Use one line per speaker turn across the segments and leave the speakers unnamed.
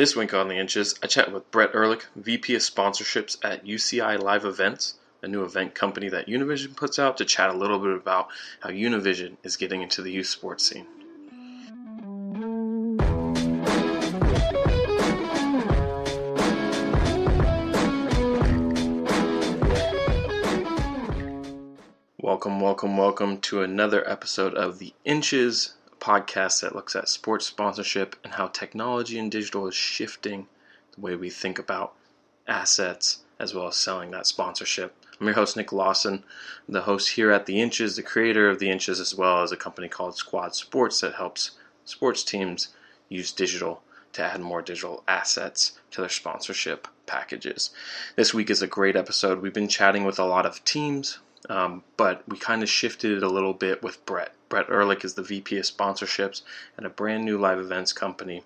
This week on The Inches, I chat with Brett Ehrlich, VP of Sponsorships at UCI Live Events, a new event company that Univision puts out to chat a little bit about how Univision is getting into the youth sports scene. Welcome, welcome, welcome to another episode of The Inches podcast that looks at sports sponsorship and how technology and digital is shifting the way we think about assets as well as selling that sponsorship. I'm your host, Nick Lawson, the host here at The Inches, the creator of The Inches, as well as a company called Squad Sports that helps sports teams use digital to add more digital assets to their sponsorship packages. This week is a great episode. We've been chatting with a lot of teams, um, but we kind of shifted it a little bit with Brett. Brett Ehrlich is the VP of sponsorships at a brand new live events company,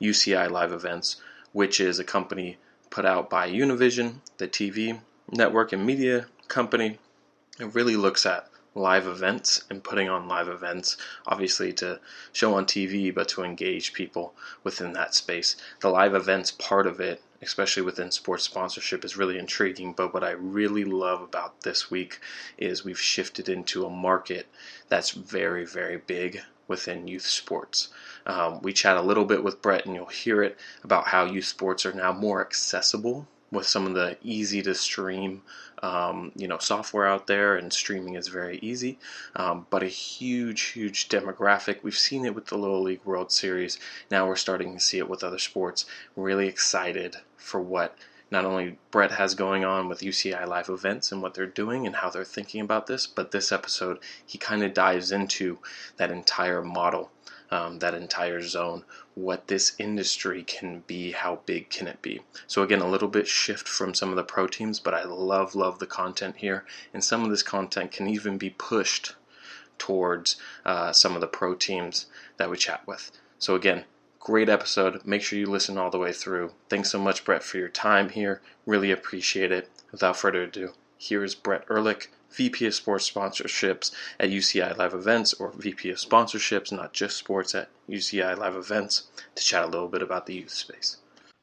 UCI Live Events, which is a company put out by Univision, the TV network and media company. It really looks at live events and putting on live events, obviously to show on TV, but to engage people within that space. The live events part of it especially within sports sponsorship, is really intriguing. But what I really love about this week is we've shifted into a market that's very, very big within youth sports. Um, we chat a little bit with Brett, and you'll hear it about how youth sports are now more accessible with some of the easy to stream um, you know software out there and streaming is very easy. Um, but a huge huge demographic we've seen it with the little league world series. Now we're starting to see it with other sports. Really excited for what not only Brett has going on with UCI live events and what they're doing and how they're thinking about this, but this episode he kind of dives into that entire model um, that entire zone, what this industry can be, how big can it be. So, again, a little bit shift from some of the pro teams, but I love, love the content here. And some of this content can even be pushed towards uh, some of the pro teams that we chat with. So, again, great episode. Make sure you listen all the way through. Thanks so much, Brett, for your time here. Really appreciate it. Without further ado, here is Brett Ehrlich VP of Sports Sponsorships at UCI Live Events, or VP of Sponsorships, not just sports, at UCI Live Events, to chat a little bit about the youth space.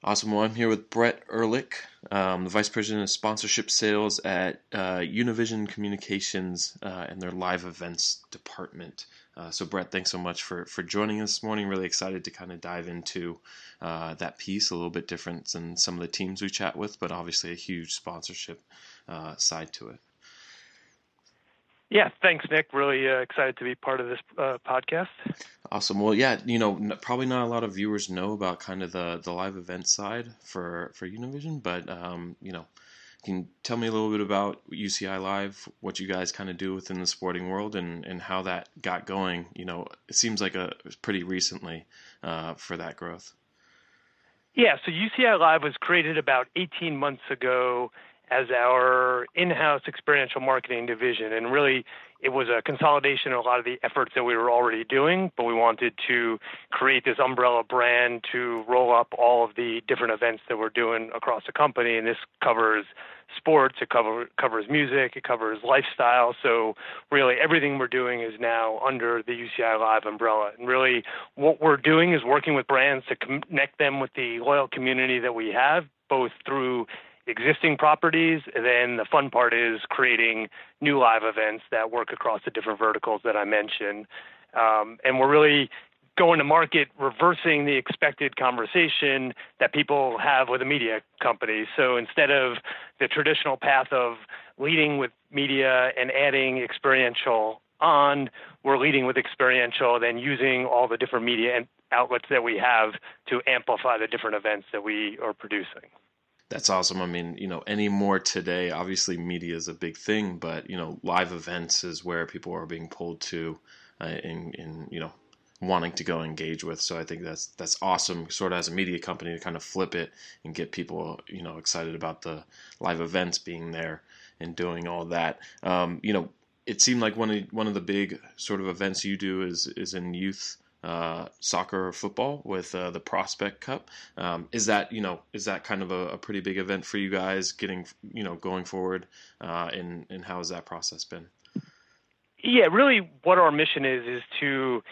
Awesome. Well, I'm here with Brett Ehrlich, um, the Vice President of Sponsorship Sales at uh, Univision Communications uh, and their live events department. Uh, so, Brett, thanks so much for, for joining us this morning. Really excited to kind of dive into uh, that piece, a little bit different than some of the teams we chat with, but obviously a huge sponsorship uh, side to it.
Yeah, thanks, Nick. Really uh, excited to be part of this uh, podcast.
Awesome. Well, yeah, you know, probably not a lot of viewers know about kind of the the live event side for for Univision, but um, you know, can you tell me a little bit about UCI Live, what you guys kind of do within the sporting world, and and how that got going? You know, it seems like a pretty recently uh, for that growth.
Yeah, so UCI Live was created about 18 months ago as our in-house experiential marketing division. And really it was a consolidation of a lot of the efforts that we were already doing but we wanted to create this umbrella brand to roll up all of the different events that we're doing across the company. And this covers sports it cover, covers music it covers lifestyle. So really everything we're doing is now under the UCI live umbrella. And really what we're doing is working with brands to connect them with the loyal community that we have both through existing properties. And then the fun part is creating new live events that work across the different verticals that I mentioned. Um, and we're really going to market reversing the expected conversation that people have with a media company. So instead of the traditional path of leading with media and adding experiential on, we're leading with experiential, then using all the different media outlets that we have to amplify the different events that we are producing.
That's awesome. I mean, you know, anymore today, obviously media is a big thing, but you know, live events is where people are being pulled to, uh, in in you know, wanting to go engage with. So I think that's that's awesome. Sort of as a media company to kind of flip it and get people, you know, excited about the live events being there and doing all that. Um, you know, it seemed like one of one of the big sort of events you do is is in youth uh, soccer or football with uh, the Prospect Cup. Um, is that you know is that kind of a, a, pretty big event for you guys getting you know going forward? Uh, and and how has that process been?
Yeah, really, what our mission is is to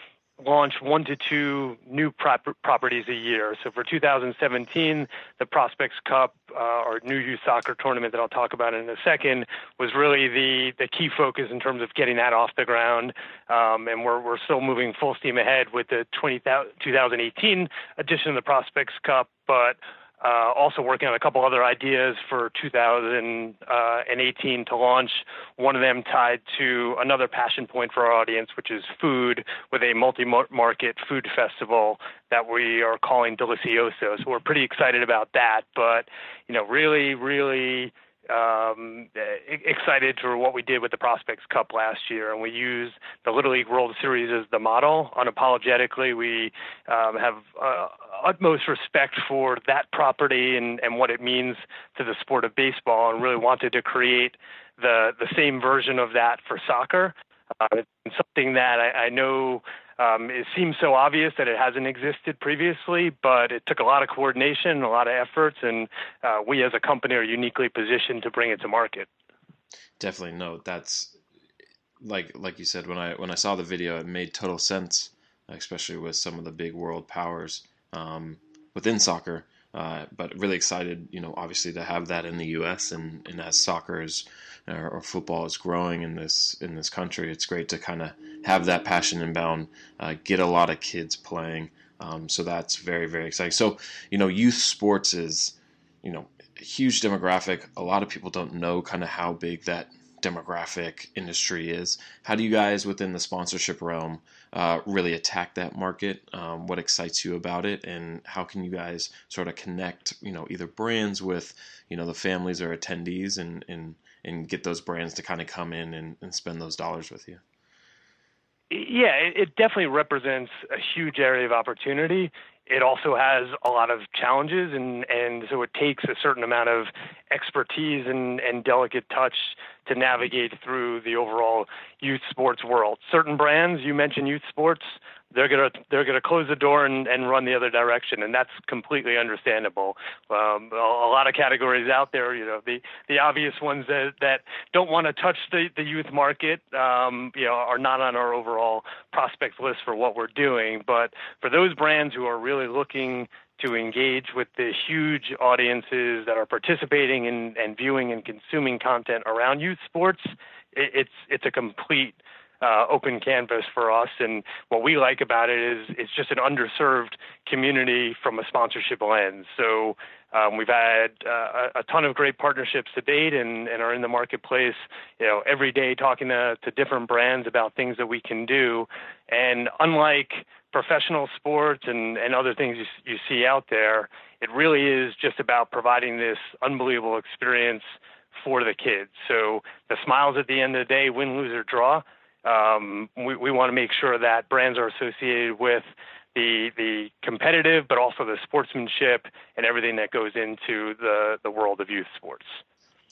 launch one to two new prop- properties a year. So for 2017, the Prospects Cup, uh, our new youth soccer tournament that I'll talk about in a second, was really the the key focus in terms of getting that off the ground. Um, and we're we're still moving full steam ahead with the 20, 2018 edition of the Prospects Cup, but uh, also working on a couple other ideas for 2018 to launch. One of them tied to another passion point for our audience, which is food, with a multi-market food festival that we are calling Delicioso. So we're pretty excited about that. But you know, really, really um, excited for what we did with the Prospects Cup last year, and we used the Little League World Series as the model. Unapologetically, we um, have uh, utmost respect for that property and, and what it means to the sport of baseball, and really wanted to create the the same version of that for soccer. Uh, it's something that I, I know um, it seems so obvious that it hasn't existed previously, but it took a lot of coordination, a lot of efforts, and uh, we as a company are uniquely positioned to bring it to market.
Definitely, no, that's like like you said when I when I saw the video, it made total sense, especially with some of the big world powers um, within soccer. Uh, but really excited, you know, obviously to have that in the U.S. and, and as soccer is or, or, football is growing in this in this country, it's great to kind of have that passion inbound, uh, get a lot of kids playing. Um, so that's very very exciting. So you know, youth sports is you know a huge demographic. A lot of people don't know kind of how big that demographic industry is. How do you guys within the sponsorship realm uh, really attack that market? Um, what excites you about it, and how can you guys sort of connect, you know, either brands with, you know, the families or attendees, and and and get those brands to kind of come in and, and spend those dollars with you?
Yeah, it definitely represents a huge area of opportunity. It also has a lot of challenges and and so it takes a certain amount of expertise and and delicate touch to navigate through the overall youth sports world. Certain brands you mentioned youth sports they're gonna they're gonna close the door and, and run the other direction, and that's completely understandable. Um, a, a lot of categories out there, you know, the the obvious ones that that don't want to touch the the youth market, um, you know, are not on our overall prospect list for what we're doing. But for those brands who are really looking to engage with the huge audiences that are participating in and viewing and consuming content around youth sports, it, it's it's a complete uh, open canvas for us. And what we like about it is it's just an underserved community from a sponsorship lens. So um, we've had uh, a ton of great partnerships to date and, and are in the marketplace, you know, every day talking to, to different brands about things that we can do. And unlike professional sports and, and other things you, you see out there, it really is just about providing this unbelievable experience for the kids. So the smiles at the end of the day, win, lose, or draw, um, we, we want to make sure that brands are associated with the the competitive, but also the sportsmanship and everything that goes into the the world of youth sports.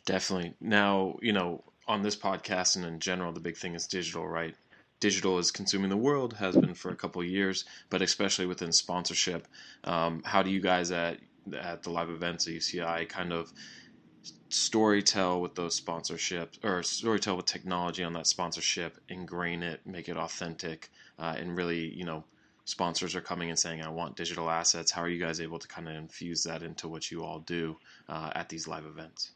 Definitely. Now, you know, on this podcast and in general, the big thing is digital, right? Digital is consuming the world, has been for a couple years, but especially within sponsorship. Um, how do you guys at at the live events at UCI kind of storytell with those sponsorships or storytell with technology on that sponsorship, ingrain it, make it authentic, uh, and really, you know, sponsors are coming and saying, I want digital assets. How are you guys able to kind of infuse that into what you all do uh, at these live events?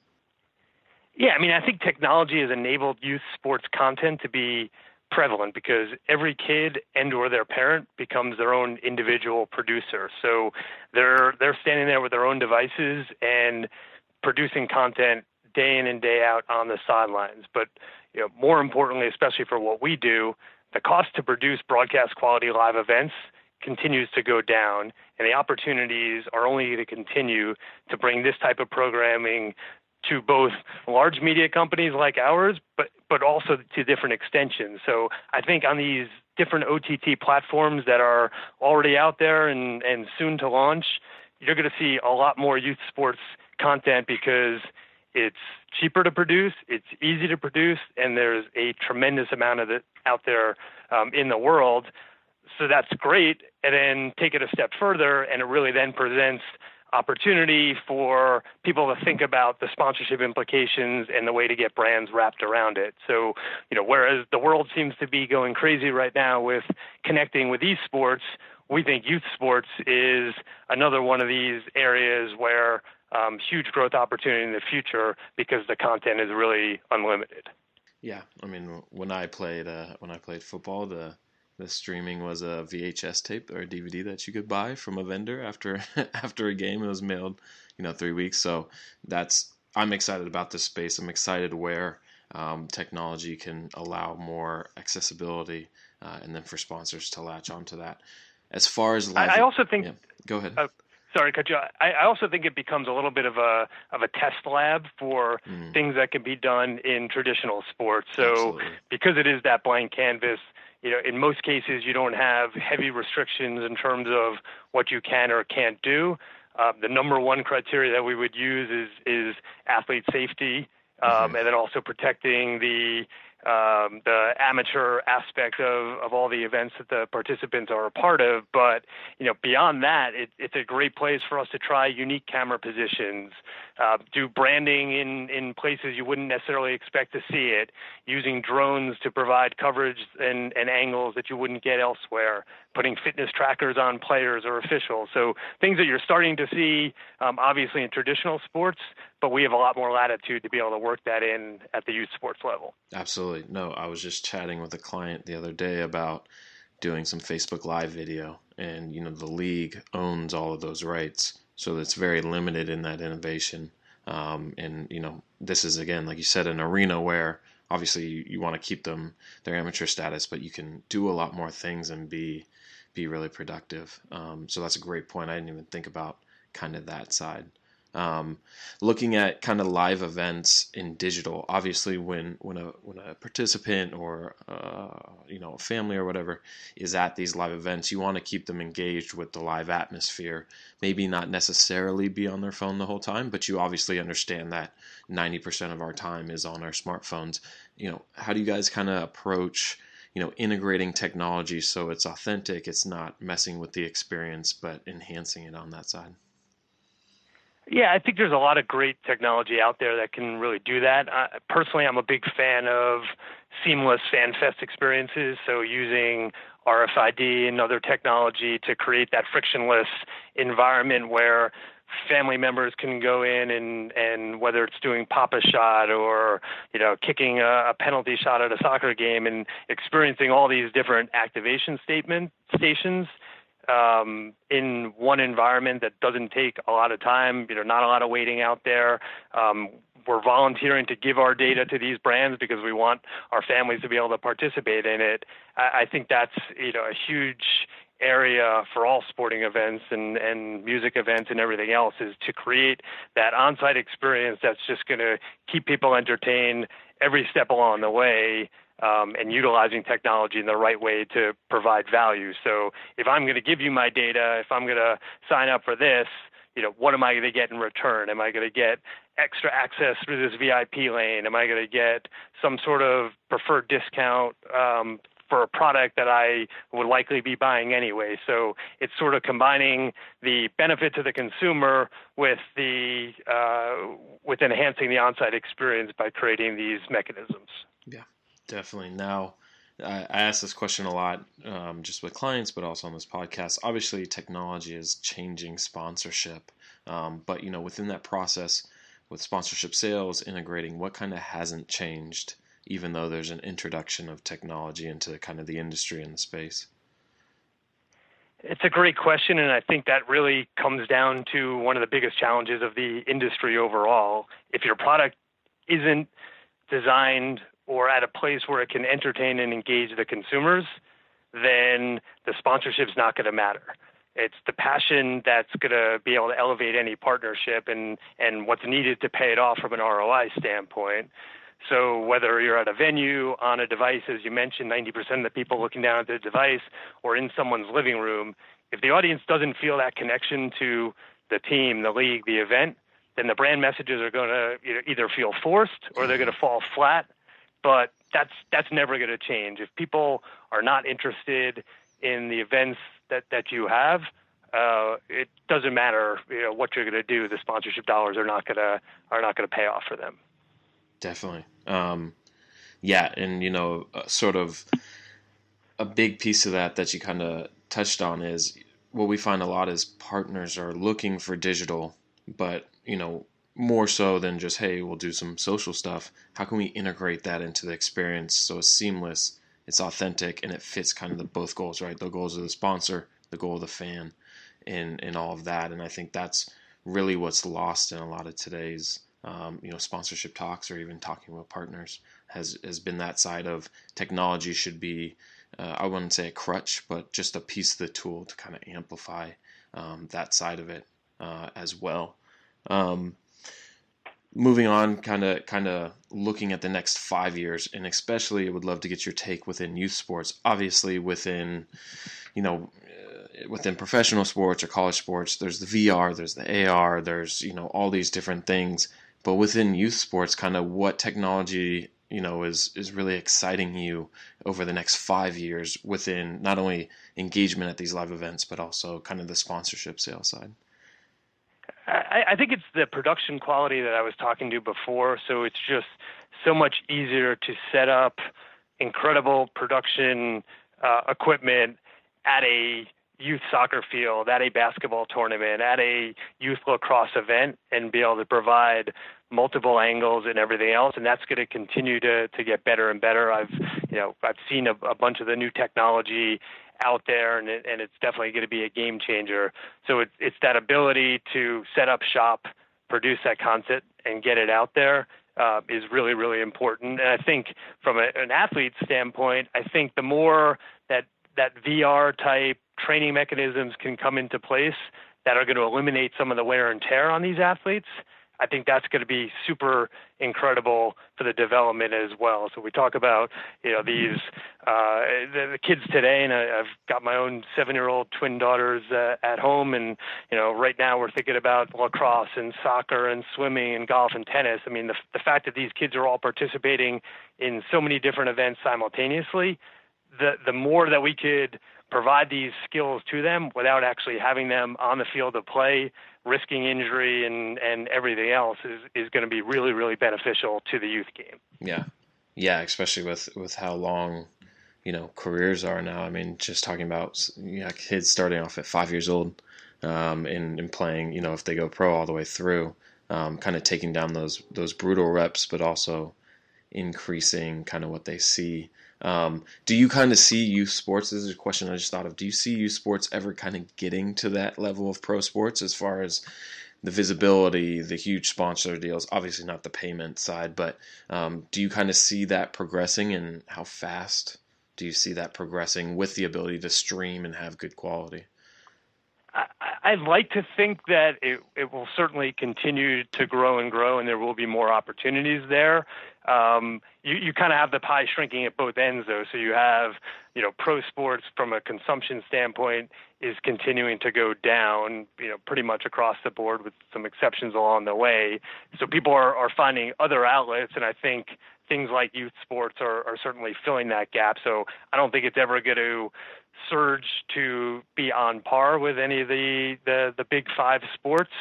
Yeah, I mean, I think technology has enabled youth sports content to be prevalent because every kid and or their parent becomes their own individual producer. So they're they're standing there with their own devices and producing content day in and day out on the sidelines. But you know, more importantly, especially for what we do, the cost to produce broadcast quality live events continues to go down, and the opportunities are only to continue to bring this type of programming to both large media companies like ours, but but also to different extensions. So I think on these different OTT platforms that are already out there and, and soon to launch, you're going to see a lot more youth sports content because it's cheaper to produce, it's easy to produce, and there's a tremendous amount of it out there um, in the world. So that's great. And then take it a step further, and it really then presents opportunity for people to think about the sponsorship implications and the way to get brands wrapped around it. So, you know, whereas the world seems to be going crazy right now with connecting with esports, we think youth sports is another one of these areas where um, huge growth opportunity in the future because the content is really unlimited.
Yeah, I mean, when I played uh, when I played football, the the streaming was a VHS tape or a DVD that you could buy from a vendor after after a game. It was mailed, you know, three weeks. So that's I'm excited about this space. I'm excited where um, technology can allow more accessibility, uh, and then for sponsors to latch onto that. As far as
live, I, I also think.
Yeah, go ahead.
Uh, sorry, cut you. I, I also think it becomes a little bit of a of a test lab for mm. things that can be done in traditional sports. So Absolutely. because it is that blank canvas, you know, in most cases, you don't have heavy restrictions in terms of what you can or can't do. Uh, the number one criteria that we would use is is athlete safety, um, mm-hmm. and then also protecting the um, the amateur aspect of, of all the events that the participants are a part of. But you know, beyond that, it, it's a great place for us to try unique camera positions, uh, do branding in in places you wouldn't necessarily expect to see it, using drones to provide coverage and, and angles that you wouldn't get elsewhere, putting fitness trackers on players or officials. So things that you're starting to see, um, obviously in traditional sports, but we have a lot more latitude to be able to work that in at the youth sports level.
Absolutely. No, I was just chatting with a client the other day about doing some Facebook Live video, and you know the league owns all of those rights, so it's very limited in that innovation. Um, and you know this is again, like you said, an arena where obviously you, you want to keep them their amateur status, but you can do a lot more things and be be really productive. Um, so that's a great point. I didn't even think about kind of that side. Um, looking at kind of live events in digital, obviously, when when a when a participant or uh, you know a family or whatever is at these live events, you want to keep them engaged with the live atmosphere. Maybe not necessarily be on their phone the whole time, but you obviously understand that ninety percent of our time is on our smartphones. You know, how do you guys kind of approach? you know integrating technology so it's authentic it's not messing with the experience but enhancing it on that side
yeah, I think there's a lot of great technology out there that can really do that. Uh, personally, I'm a big fan of seamless FanFest experiences, so using RFID and other technology to create that frictionless environment where family members can go in and and whether it's doing pop a shot or you know kicking a, a penalty shot at a soccer game and experiencing all these different activation statement stations um, in one environment that doesn't take a lot of time. You know, not a lot of waiting out there. Um, we're volunteering to give our data to these brands because we want our families to be able to participate in it. I, I think that's you know a huge area for all sporting events and, and music events and everything else is to create that on-site experience that's just going to keep people entertained every step along the way um, and utilizing technology in the right way to provide value. So if I'm going to give you my data, if I'm going to sign up for this, you know, what am I going to get in return? Am I going to get extra access through this VIP lane? Am I going to get some sort of preferred discount um, for a product that I would likely be buying anyway. So it's sort of combining the benefit to the consumer with the uh, with enhancing the on-site experience by creating these mechanisms.
Yeah. Definitely. Now, I ask this question a lot, um, just with clients, but also on this podcast. Obviously, technology is changing sponsorship, um, but you know, within that process, with sponsorship sales integrating, what kind of hasn't changed, even though there's an introduction of technology into kind of the industry and the space?
It's a great question, and I think that really comes down to one of the biggest challenges of the industry overall. If your product isn't designed or at a place where it can entertain and engage the consumers, then the sponsorship's not going to matter. It's the passion that's going to be able to elevate any partnership and, and what's needed to pay it off from an ROI standpoint. So whether you're at a venue, on a device, as you mentioned, 90% of the people looking down at the device, or in someone's living room, if the audience doesn't feel that connection to the team, the league, the event, then the brand messages are going to either feel forced or they're going to fall flat but that's that's never going to change. If people are not interested in the events that that you have, uh, it doesn't matter you know what you're going to do. The sponsorship dollars are not going to are not going to pay off for them.
Definitely. Um, yeah, and you know, uh, sort of a big piece of that that you kind of touched on is what we find a lot is partners are looking for digital, but you know, more so than just hey, we'll do some social stuff. How can we integrate that into the experience so it's seamless, it's authentic, and it fits kind of the both goals, right? The goals of the sponsor, the goal of the fan, and and all of that. And I think that's really what's lost in a lot of today's um, you know sponsorship talks or even talking with partners has has been that side of technology should be uh, I wouldn't say a crutch, but just a piece of the tool to kind of amplify um, that side of it uh, as well. Um, moving on, kind of kind of looking at the next five years, and especially, I would love to get your take within youth sports. Obviously, within you know uh, within professional sports or college sports, there's the VR, there's the AR, there's you know all these different things. But within youth sports, kind of what technology you know is is really exciting you over the next five years within not only engagement at these live events, but also kind of the sponsorship sales side.
I, I think it's the production quality that I was talking to before. So it's just so much easier to set up incredible production uh, equipment at a youth soccer field, at a basketball tournament, at a youth lacrosse event, and be able to provide multiple angles and everything else. And that's going to continue to to get better and better. I've you know I've seen a, a bunch of the new technology out there, and it, and it's definitely going to be a game changer. So it's it's that ability to set up shop, produce that content, and get it out there uh, is really really important. And I think from a, an athlete standpoint, I think the more that that VR type training mechanisms can come into place that are going to eliminate some of the wear and tear on these athletes, I think that's going to be super incredible for the development as well. So we talk about you know these uh, the, the kids today, and I, I've got my own seven-year-old twin daughters uh, at home, and you know right now we're thinking about lacrosse and soccer and swimming and golf and tennis. I mean the the fact that these kids are all participating in so many different events simultaneously, the the more that we could provide these skills to them without actually having them on the field of play, risking injury and, and everything else is, is going to be really, really beneficial to the youth game.
Yeah. Yeah, especially with, with how long, you know, careers are now. I mean, just talking about you know, kids starting off at five years old um, and, and playing, you know, if they go pro all the way through, um, kind of taking down those those brutal reps, but also increasing kind of what they see um, do you kind of see youth sports? This is a question I just thought of. Do you see youth sports ever kind of getting to that level of pro sports as far as the visibility, the huge sponsor deals? Obviously, not the payment side, but um, do you kind of see that progressing and how fast do you see that progressing with the ability to stream and have good quality?
I'd like to think that it, it will certainly continue to grow and grow, and there will be more opportunities there. Um, you you kind of have the pie shrinking at both ends, though. So you have you know pro sports from a consumption standpoint is continuing to go down, you know, pretty much across the board, with some exceptions along the way. So people are are finding other outlets, and I think things like youth sports are, are certainly filling that gap. So I don't think it's ever going to surge to be on par with any of the the, the big five sports,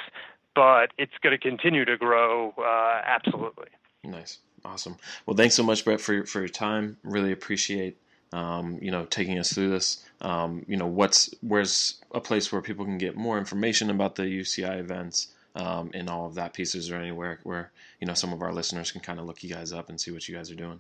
but it's going to continue to grow uh, absolutely.
Nice, awesome. Well, thanks so much, Brett, for your, for your time. Really appreciate um, you know taking us through this. Um, you know, what's where's a place where people can get more information about the UCI events. Um, and all of that pieces or anywhere where you know some of our listeners can kind of look you guys up and see what you guys are doing.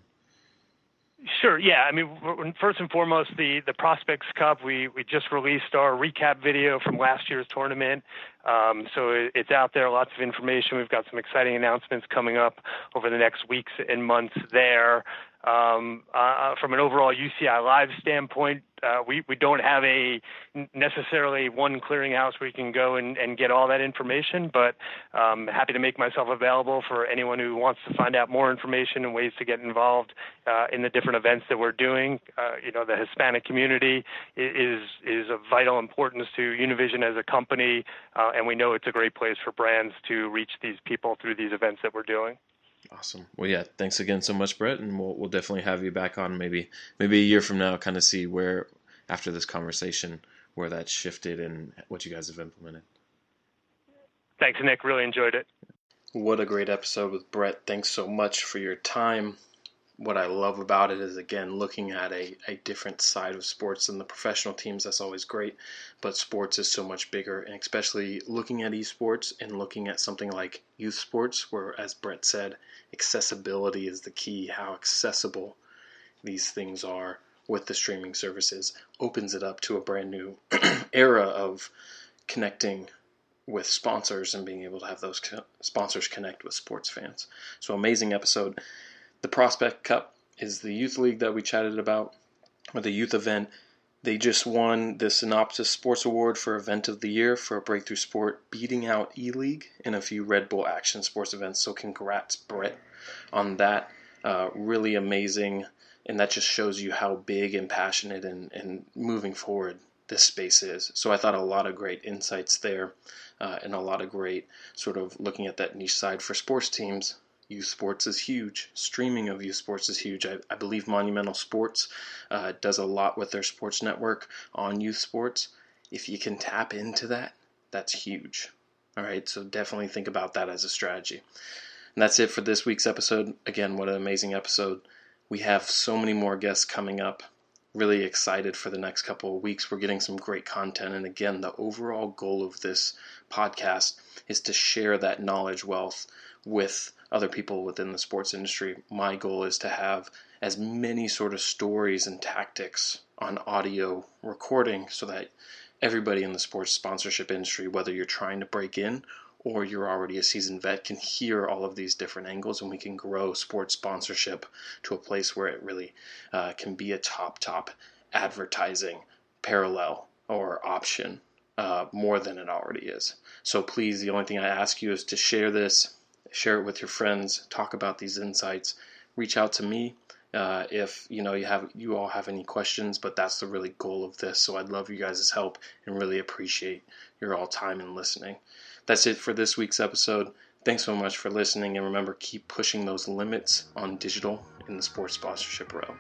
Sure. Yeah. I mean, first and foremost, the the Prospects Cup. We we just released our recap video from last year's tournament, um, so it, it's out there. Lots of information. We've got some exciting announcements coming up over the next weeks and months there. Um, uh, from an overall UCI Live standpoint, uh, we we don't have a necessarily one clearinghouse where you can go and, and get all that information, but um, happy to make myself available for anyone who wants to find out more information and ways to get involved uh, in the different events that we're doing. Uh, you know, the Hispanic community is is of vital importance to Univision as a company, uh, and we know it's a great place for brands to reach these people through these events that we're doing.
Awesome. Well, yeah, thanks again so much, Brett, and we'll we'll definitely have you back on maybe maybe a year from now, kind of see where after this conversation where that shifted and what you guys have implemented.
Thanks, Nick. Really enjoyed it.
What a great episode with Brett. Thanks so much for your time. What I love about it is, again, looking at a, a different side of sports than the professional teams. That's always great. But sports is so much bigger, and especially looking at esports and looking at something like youth sports, where, as Brett said, accessibility is the key. How accessible these things are with the streaming services opens it up to a brand new era of connecting with sponsors and being able to have those co- sponsors connect with sports fans. So amazing episode. The Prospect Cup is the youth league that we chatted about, or the youth event. They just won the Synopsis Sports Award for Event of the Year for a breakthrough sport, beating out E League in a few Red Bull Action Sports events. So congrats, Brett, on that. Uh, really amazing, and that just shows you how big and passionate and, and moving forward this space is. So I thought a lot of great insights there uh, and a lot of great sort of looking at that niche side for sports teams. Youth sports is huge. Streaming of youth sports is huge. I, I believe Monumental Sports uh, does a lot with their sports network on youth sports. If you can tap into that, that's huge. All right, so definitely think about that as a strategy. And that's it for this week's episode. Again, what an amazing episode. We have so many more guests coming up really excited for the next couple of weeks. We're getting some great content. And again, the overall goal of this podcast is to share that knowledge wealth with other people within the sports industry. My goal is to have as many sort of stories and tactics on audio recording so that everybody in the sports sponsorship industry, whether you're trying to break in or you're already a seasoned vet can hear all of these different angles and we can grow sports sponsorship to a place where it really uh, can be a top top advertising parallel or option uh, more than it already is so please the only thing i ask you is to share this share it with your friends talk about these insights reach out to me uh, if you know you have you all have any questions but that's the really goal of this so i'd love you guys' help and really appreciate your all time and listening that's it for this week's episode. Thanks so much for listening, and remember, keep pushing those limits on digital in the sports sponsorship realm.